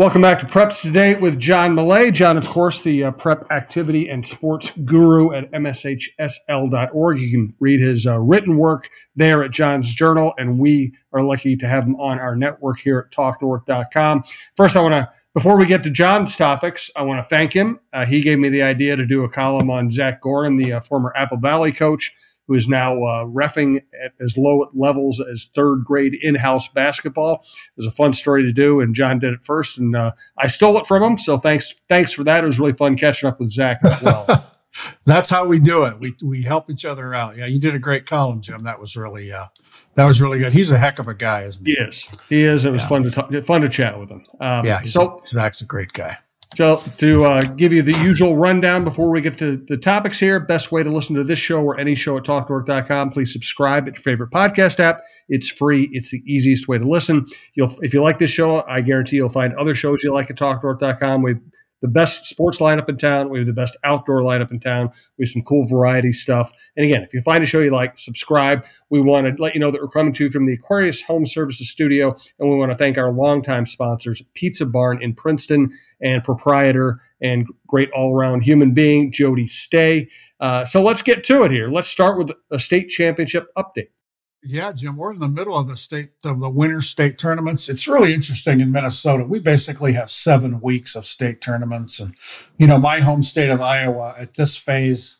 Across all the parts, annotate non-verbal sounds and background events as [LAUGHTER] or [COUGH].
Welcome back to Preps Today with John Millea. John, of course, the uh, prep activity and sports guru at mshsl.org. You can read his uh, written work there at John's Journal, and we are lucky to have him on our network here at talknorth.com. First, I want to, before we get to John's topics, I want to thank him. Uh, he gave me the idea to do a column on Zach Goring, the uh, former Apple Valley coach who is now uh, refing at as low levels as third grade in house basketball. It was a fun story to do, and John did it first, and uh, I stole it from him. So thanks, thanks for that. It was really fun catching up with Zach as well. [LAUGHS] That's how we do it. We we help each other out. Yeah, you did a great column, Jim. That was really uh, that was really good. He's a heck of a guy, isn't he? He is. He is. It was yeah. fun to talk, fun to chat with him. Um, yeah. So a, Zach's a great guy. So, to uh, give you the usual rundown before we get to the topics here, best way to listen to this show or any show at talknorth.com, please subscribe at your favorite podcast app. It's free. It's the easiest way to listen. You'll, if you like this show, I guarantee you'll find other shows you like at talknorth.com. We've the best sports lineup in town. We have the best outdoor lineup in town. We have some cool variety stuff. And again, if you find a show you like, subscribe. We want to let you know that we're coming to you from the Aquarius Home Services Studio, and we want to thank our longtime sponsors, Pizza Barn in Princeton, and proprietor and great all-around human being, Jody Stay. Uh, so let's get to it here. Let's start with a state championship update. Yeah, Jim, we're in the middle of the state of the winter state tournaments. It's really interesting in Minnesota. We basically have seven weeks of state tournaments. And, you know, my home state of Iowa at this phase,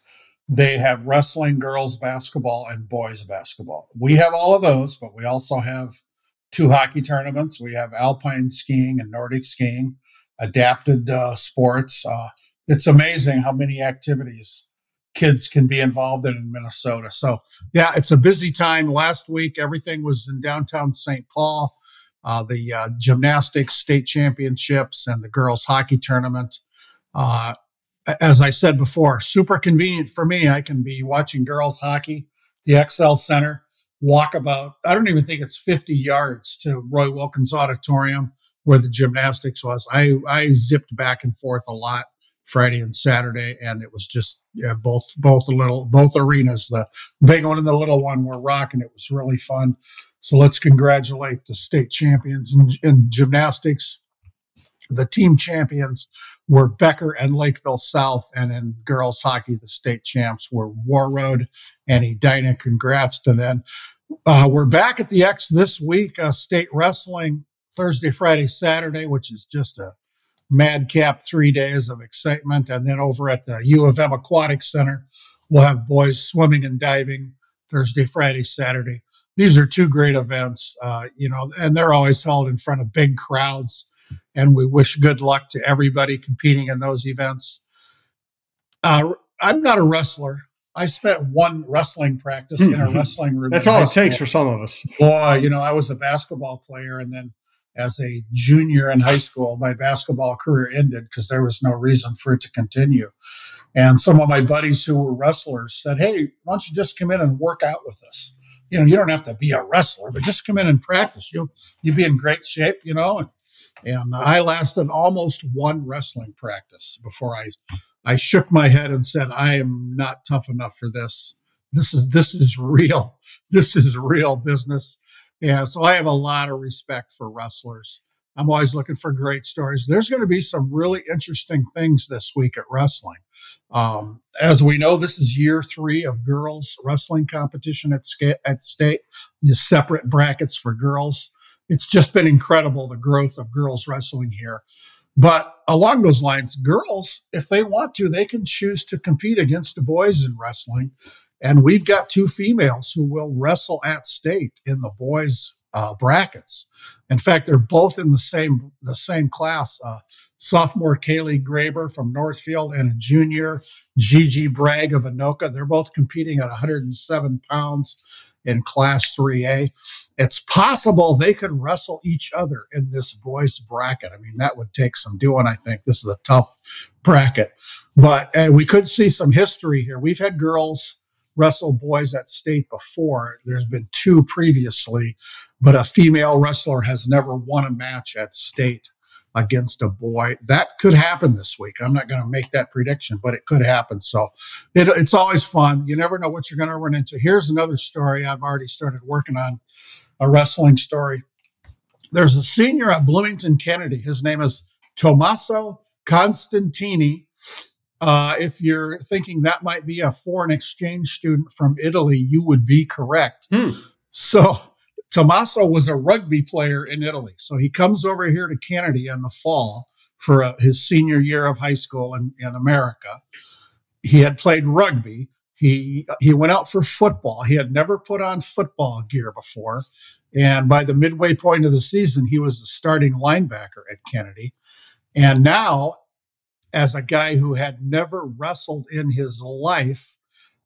they have wrestling, girls basketball, and boys basketball. We have all of those, but we also have two hockey tournaments. We have alpine skiing and Nordic skiing, adapted uh, sports. Uh, it's amazing how many activities kids can be involved in in Minnesota. So, yeah, it's a busy time. Last week, everything was in downtown St. Paul. Uh, the uh, gymnastics state championships and the girls hockey tournament. Uh, as I said before, super convenient for me. I can be watching girls hockey, the Xcel Center, walk about, I don't even think it's 50 yards to Roy Wilkins Auditorium where the gymnastics was. I, I zipped back and forth a lot Friday and Saturday, and it was just yeah, both both the little both arenas, the big one and the little one, were rocking. It was really fun. So let's congratulate the state champions in, in gymnastics. The team champions were Becker and Lakeville South, and in girls hockey, the state champs were Warroad and Edina. Congrats to them. Uh, we're back at the X this week. Uh, state wrestling Thursday, Friday, Saturday, which is just a madcap three days of excitement. And then over at the U of M Aquatic Center, we'll have boys swimming and diving Thursday, Friday, Saturday. These are two great events, uh, you know, and they're always held in front of big crowds. And we wish good luck to everybody competing in those events. Uh, I'm not a wrestler. I spent one wrestling practice in a wrestling room. That's all it takes for some of us. Boy, you know, I was a basketball player and then as a junior in high school, my basketball career ended because there was no reason for it to continue. And some of my buddies who were wrestlers said, Hey, why don't you just come in and work out with us? You know, you don't have to be a wrestler, but just come in and practice. You'll you'll be in great shape, you know. And, I lasted almost one wrestling practice before I I shook my head and said, I am not tough enough for this. This is this is real. This is real business. Yeah, so I have a lot of respect for wrestlers. I'm always looking for great stories. There's going to be some really interesting things this week at wrestling. Um, as we know, this is year three of girls wrestling competition at, at state. The separate brackets for girls. It's just been incredible the growth of girls wrestling here. But along those lines, girls, if they want to, they can choose to compete against the boys in wrestling. And we've got two females who will wrestle at state in the boys uh, brackets. In fact, they're both in the same the same class. Uh, sophomore Kaylee Graber from Northfield and a junior Gigi Bragg of Anoka. They're both competing at 107 pounds in Class 3A. It's possible they could wrestle each other in this boys bracket. I mean, that would take some doing. I think this is a tough bracket, but uh, we could see some history here. We've had girls wrestle boys at state before. There's been two previously, but a female wrestler has never won a match at state against a boy. That could happen this week. I'm not going to make that prediction, but it could happen. So it, it's always fun. You never know what you're going to run into. Here's another story I've already started working on a wrestling story. There's a senior at Bloomington Kennedy. His name is Tommaso Constantini. Uh, if you're thinking that might be a foreign exchange student from Italy, you would be correct. Hmm. So Tommaso was a rugby player in Italy. So he comes over here to Kennedy in the fall for uh, his senior year of high school in, in America. He had played rugby. He he went out for football. He had never put on football gear before, and by the midway point of the season, he was the starting linebacker at Kennedy. And now, as a guy who had never wrestled in his life,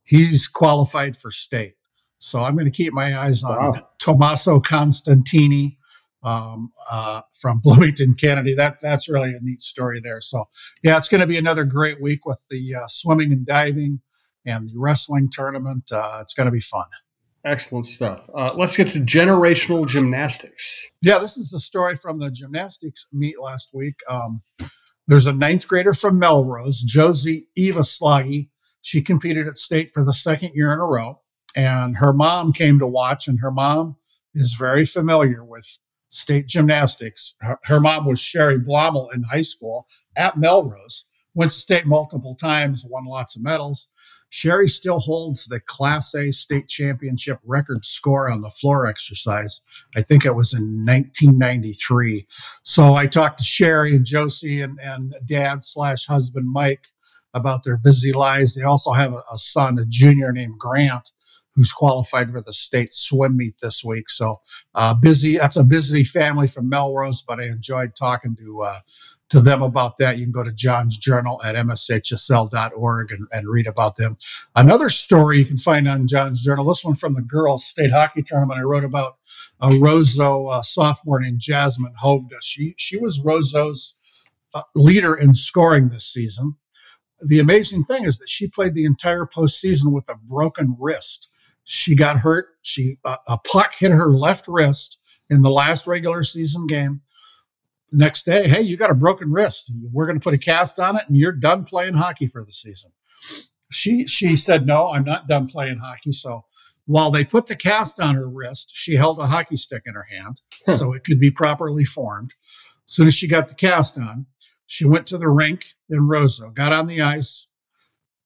he's qualified for state. So I'm going to keep my eyes on wow. Tommaso Constantini um, uh, from [LAUGHS] Bloomington, Kennedy. That that's really a neat story there. So yeah, it's going to be another great week with the uh, swimming and diving and the wrestling tournament. Uh, it's going to be fun. Excellent stuff. Uh, let's get to generational gymnastics. Yeah, this is the story from the gymnastics meet last week. Um, there's a ninth grader from Melrose, Josie Eva Sloggy. She competed at state for the second year in a row and her mom came to watch and her mom is very familiar with state gymnastics her, her mom was sherry blommel in high school at melrose went to state multiple times won lots of medals sherry still holds the class a state championship record score on the floor exercise i think it was in 1993 so i talked to sherry and josie and, and dad slash husband mike about their busy lives they also have a, a son a junior named grant who's qualified for the state swim meet this week. So uh, busy. That's a busy family from Melrose, but I enjoyed talking to uh, to them about that. You can go to John's Journal at mshsl.org and, and read about them. Another story you can find on John's Journal. This one from the girls' state hockey tournament. I wrote about a Roseau uh, sophomore named Jasmine Hovda. She she was Roseau's uh, leader in scoring this season. The amazing thing is that she played the entire postseason with a broken wrist. She got hurt. She uh, a puck hit her left wrist in the last regular season game. Next day, hey, you got a broken wrist. We're going to put a cast on it, and you're done playing hockey for the season. She she said, no, I'm not done playing hockey. So while they put the cast on her wrist, she held a hockey stick in her hand huh. so it could be properly formed. As soon as she got the cast on, she went to the rink in Roseau, got on the ice,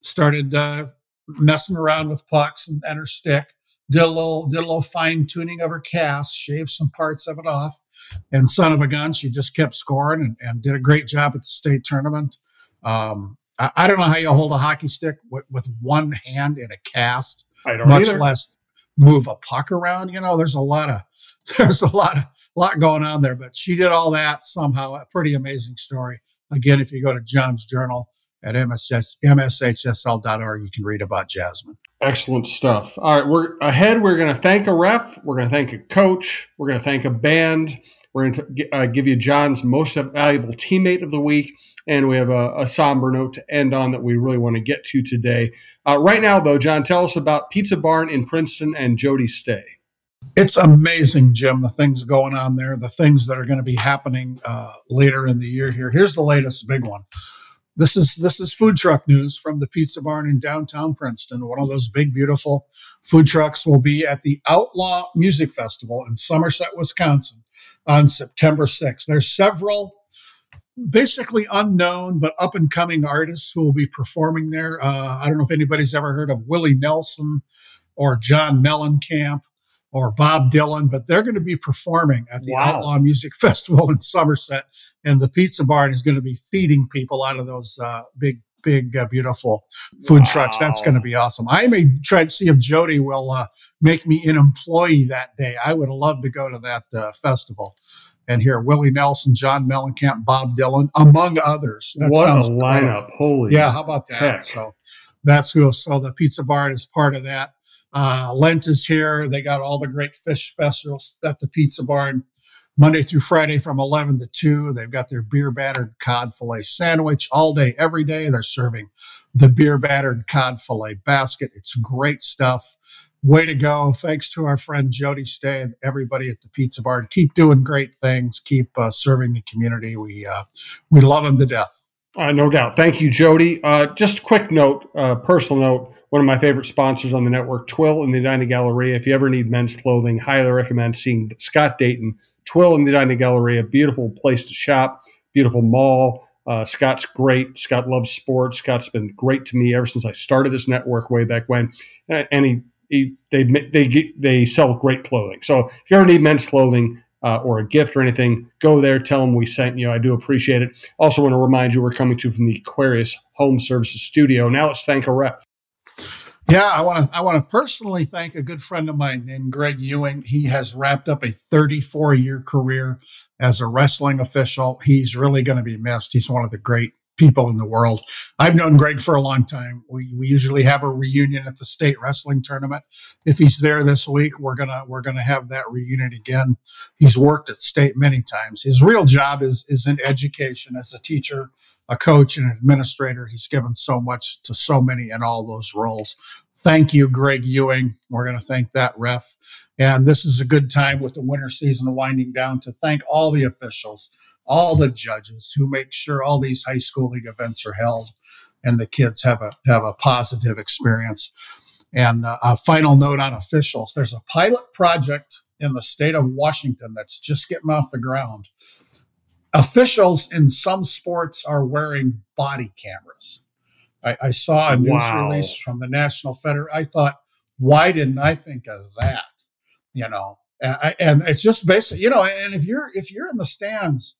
started uh, messing around with pucks and, and her stick. Did a little did a little fine tuning of her cast, shaved some parts of it off, and son of a gun, she just kept scoring and, and did a great job at the state tournament. Um, I, I, don't know how you hold a hockey stick with, with one hand in a cast, much either. less move a puck around. You know, there's a lot of [LAUGHS] there's a lot of lot going on there, but she did all that somehow. A pretty amazing story. Again, if you go to John's Journal, at MSS, mshsl.org. You can read about Jasmine. Excellent stuff. All right, we're ahead. We're going to thank a ref. We're going to thank a coach. We're going to thank a band. We're going to uh, give you John's most valuable teammate of the week. And we have a, a, somber note to end on that we really want to get to today. Uh, right now, though, John, tell us about Pizza Barn in Princeton and Jody Stay. It's amazing, Jim, the things going on there, the things that are going to be happening uh, later in the year here. Here's the latest big one. This is this is food truck news from the Pizza Barn in downtown Princeton. One of those big, beautiful food trucks will be at the Outlaw Music Festival in Somerset, Wisconsin, on September 6th. There's several basically unknown but up and coming artists who will be performing there. Uh, I don't know if anybody's ever heard of Willie Nelson or John Mellencamp or Bob Dylan, but they're going to be performing at the wow. Outlaw Music [LAUGHS] Festival in Somerset, and the Pizza Barn is going to be feeding people out of those uh, big, big, uh, beautiful food wow. trucks. That's going to be awesome. I may try to see if Jody will uh, make me an employee that day. I would love to go to that uh, festival. And hear Willie Nelson, John Mellencamp, Bob Dylan, among others. That what a lineup! Holy, yeah. How about that? Heck. So that's who. So the Pizza Barn is part of that. Uh, Lent is here. They got all the great fish specials at the Pizza Barn. Monday through Friday from 11 to 2. They've got their beer battered cod fillet sandwich all day, every day. They're serving the beer battered cod fillet basket. It's great stuff. Way to go. Thanks to our friend Jody Stay and everybody at the Pizza Barn. Keep doing great things. Keep uh, serving the community. We, uh, we love them to death. Uh, no doubt. Thank you, Jody. Uh, just quick note, uh, personal note. One of my favorite sponsors on the network, Twill in the Edina Galleria. If you ever need men's clothing, highly recommend seeing Scott Dayton, Twill in the Edina Galleria. Beautiful place to shop. beautiful mall. Uh, Scott's great. Scott loves sports. Scott's been great to me ever since I started this network way back when. And he, he they they they sell great clothing. So if you ever need men's clothing, uh, or a gift or anything, go there, tell them we sent you. I do appreciate it. Also, want to remind you we're coming to you from the Aquarius Home Services Studio. Now let's thank a ref. Yeah, I want to I want to personally thank a good friend of mine named Greg Ewing. He has wrapped up a 34 year career as a wrestling official. He's really going to be missed. He's one of the great people in the world. I've known Greg for a long time. We, we usually have a reunion at the state wrestling tournament. If he's there this week, we're gonna we're gonna have that reunion again. He's worked at state many times. His real job is is in education as a teacher, a coach, and an administrator. He's given so much to so many in all those roles. Thank you, Greg Ewing. We're going to thank that ref. And this is a good time with the winter season winding down to thank all the officials all the judges who make sure all these high school league events are held and the kids have a have a positive experience. And uh, a final note on officials: there's a pilot project in the state of Washington that's just getting off the ground. Officials in some sports are wearing body cameras. I, I saw a news wow. release from the National Federation. I thought, why didn't I think of that? You know, and, and it's just basic. You know, and if you're if you're in the stands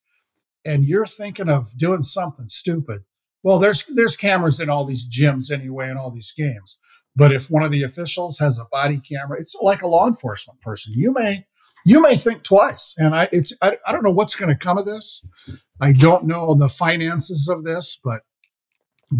and you're thinking of doing something stupid, well, there's there's cameras in all these gyms anyway, in all these games. But if one of the officials has a body camera, it's like a law enforcement person. You may you may think twice. And I it's I, I don't know what's going to come of this. I don't know the finances of this, but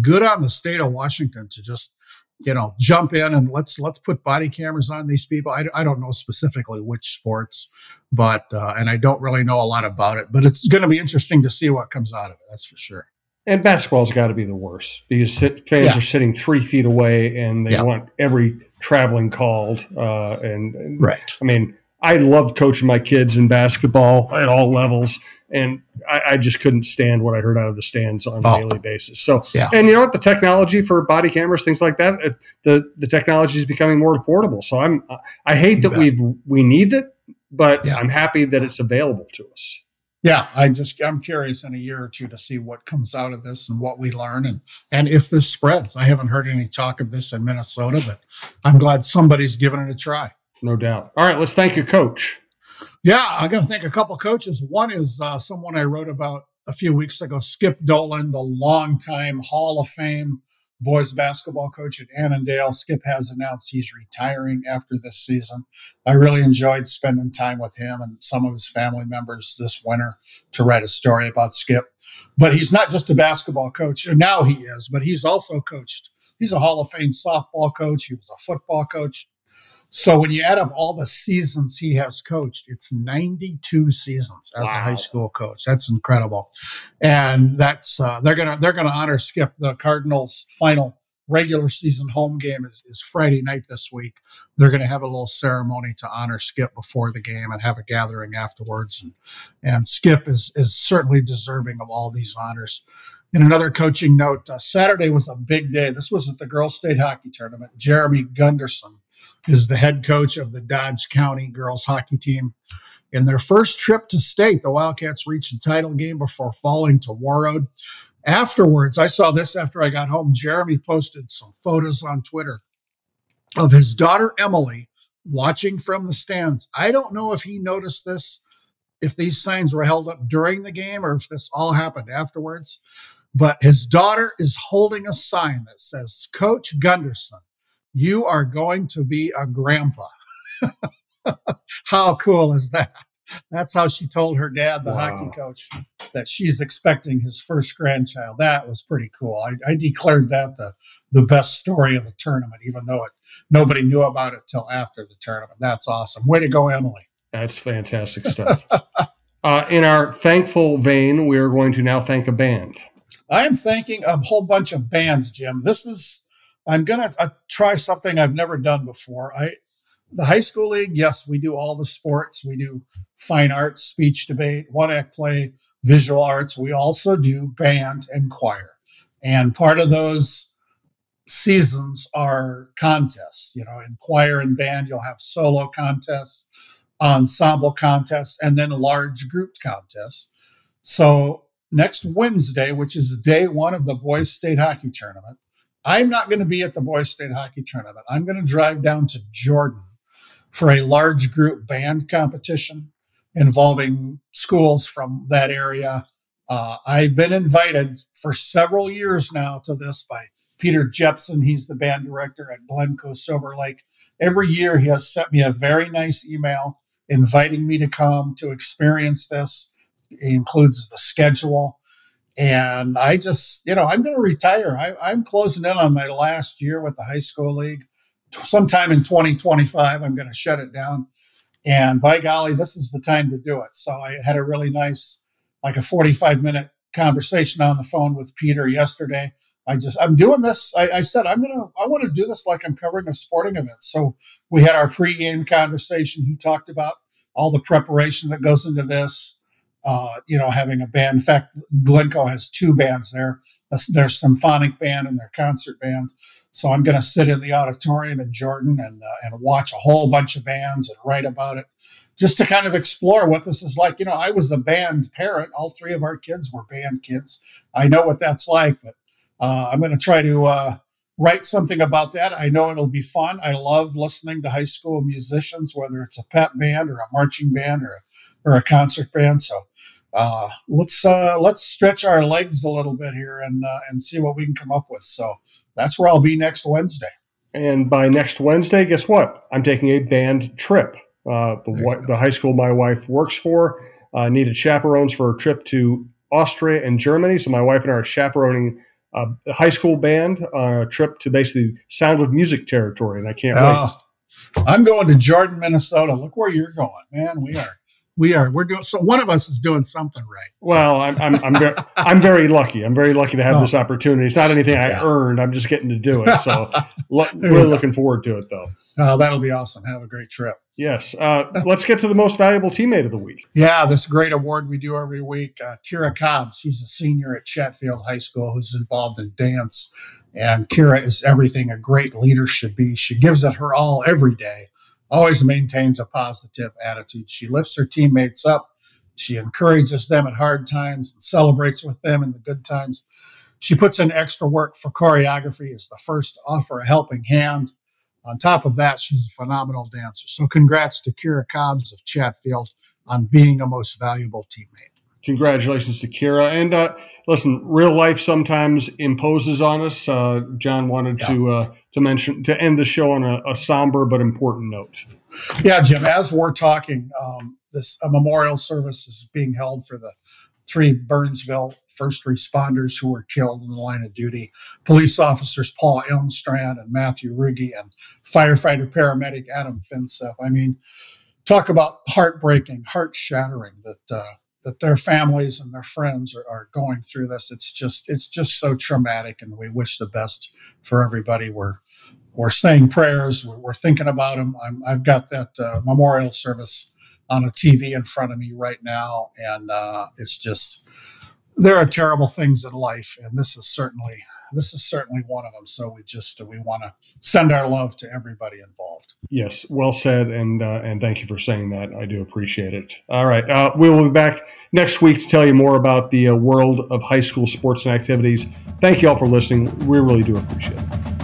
good on the state of Washington to just you know jump in and let's let's put body cameras on these people i, I don't know specifically which sports but uh, and i don't really know a lot about it but it's going to be interesting to see what comes out of it that's for sure and basketball's got to be the worst because sit, fans yeah. are sitting three feet away and they yeah. want every traveling called uh, and, and right i mean i loved coaching my kids in basketball at all levels and I, I, just couldn't stand what I heard out of the stands on oh. a daily basis. So, yeah. and you know what, the technology for body cameras, things like that, it, the the technology is becoming more affordable. So I'm I hate that we've we need it, but yeah. I'm happy that it's available to us. Yeah, I just I'm curious in a year or two to see what comes out of this and what we learn and and if this spreads. I haven't heard any talk of this in Minnesota, but I'm glad somebody's given it a try. No doubt. All right, let's thank your coach. Yeah, I'm going to thank a couple coaches. One is uh, someone I wrote about a few weeks ago, Skip Dolan, the longtime Hall of Fame boys basketball coach at Annandale. Skip has announced he's retiring after this season. I really enjoyed spending time with him and some of his family members this winter to write a story about Skip. But he's not just a basketball coach. Now he is, but he's also coached. He's a Hall of Fame softball coach. He was a football coach. So when you add up all the seasons he has coached, it's 92 seasons as wow. a high school coach. That's incredible, and that's uh, they're gonna they're gonna honor Skip. The Cardinals' final regular season home game is, is Friday night this week. They're going to have a little ceremony to honor Skip before the game and have a gathering afterwards. And, and Skip is is certainly deserving of all these honors. In another coaching note, uh, Saturday was a big day. This was at the Girls State Hockey Tournament. Jeremy Gunderson is the head coach of the Dodge County girls hockey team. In their first trip to state, the Wildcats reached the title game before falling to Warroad. Afterwards, I saw this after I got home. Jeremy posted some photos on Twitter of his daughter Emily watching from the stands. I don't know if he noticed this, if these signs were held up during the game or if this all happened afterwards. But his daughter is holding a sign that says, Coach Gunderson, you are going to be a grandpa. [LAUGHS] how cool is that? That's how she told her dad, the wow. hockey coach, that she's expecting his first grandchild. That was pretty cool. I, I, declared that the the best story of the tournament, even though it nobody knew about it till after the tournament. That's awesome. Way to go, Emily. That's fantastic stuff. [LAUGHS] uh, in our thankful vein, we are going to now thank a band. I am thanking a whole bunch of bands, Jim. This is I'm going to uh, try something I've never done before. I the high school league, yes, we do all the sports. We do fine arts, speech debate, one act play, visual arts. We also do band and choir. And part of those seasons are contests. You know, in choir and band, you'll have solo contests, ensemble contests, and then large group contests. So next Wednesday, which is day one of the boys state hockey tournament, I'm not going to be at the boys state hockey tournament. I'm going to drive down to Jordan for a large group band competition involving schools from that area. Uh, I've been invited for several years now to this by Peter Jepson. He's the band director at Glencoe Silver Lake. Every year he has sent me a very nice email inviting me to come to experience this. It includes the schedule. And I just, you know, I'm going to retire. I, am closing in on my last year with the high school league. Sometime in 2025, I'm going to shut it down. And by golly, this is the time to do it. So I had a really nice, like a 45 minute conversation on the phone with Peter yesterday. I just, I'm doing this. I, I said, I'm going to, I want to do this like I'm covering a sporting event. So we had our pregame conversation. He talked about all the preparation that goes into this. Uh, you know, having a band. In fact, Glencoe has two bands there. Their symphonic band and their concert band. So I'm going to sit in the auditorium in Jordan and uh, and watch a whole bunch of bands and write about it, just to kind of explore what this is like. You know, I was a band parent. All three of our kids were band kids. I know what that's like, but uh, I'm going to try to uh, write something about that. I know it'll be fun. I love listening to high school musicians, whether it's a pep band or a marching band or or a concert band. So uh, let's uh, let's stretch our legs a little bit here and uh, and see what we can come up with. So that's where I'll be next Wednesday. And by next Wednesday, guess what? I'm taking a band trip. Uh, the, the high school my wife works for uh, needed chaperones for a trip to Austria and Germany. So my wife and I are chaperoning a high school band on a trip to basically Sound of Music territory, and I can't wait. Oh, I'm going to Jordan, Minnesota. Look where you're going, man. We are we are we're doing so one of us is doing something right. Well i'm i'm i'm, very, I'm very lucky. I'm very lucky to have oh. this opportunity. It's not anything i yeah. earned. I'm just getting to do it. So [LAUGHS] lo- really looking forward to it though. Oh that'll be awesome. Have a great trip. Yes uh, let's get to the most valuable teammate of the week. Yeah this great award we do every week uh, kira cobbs. She's a senior at chatfield high school who's involved in dance. And kira is everything a great leader should be. She gives it her all every day always maintains a positive attitude. She lifts her teammates up. She encourages them at hard times and celebrates with them in the good times. She puts in extra work for choreography, is the first to offer a helping hand. On top of that, she's a phenomenal dancer. So, congrats to Kira Cobbs of Chatfield on being a most valuable teammate. Congratulations to Kira. And uh, listen, real life sometimes imposes on us. Uh, John wanted yeah. to uh, to mention to end the show on a, a, somber but important note. Yeah, Jim. As we're talking, um, this a memorial service is being held for the three Burnsville first responders who were killed in the line of duty. Police officers Paul Elmstrand and Matthew Ruge, and firefighter paramedic Adam Finseth. I mean, talk about heartbreaking, heart shattering that uh, that their families and their friends are, are, going through this. It's just it's just so traumatic, and we wish the best for everybody. We're we're saying prayers. We're, we're thinking about them. i have got that uh, memorial service on a TV in front of me right now, and uh, it's just there are terrible things in life, and this is certainly this is certainly one of them. So we just we want to send our love to everybody involved. Yes, well said, and uh, and thank you for saying that. I do appreciate it. All right, uh, we will be back next week to tell you more about the uh, world of high school sports and activities. Thank you all for listening. We really do appreciate it.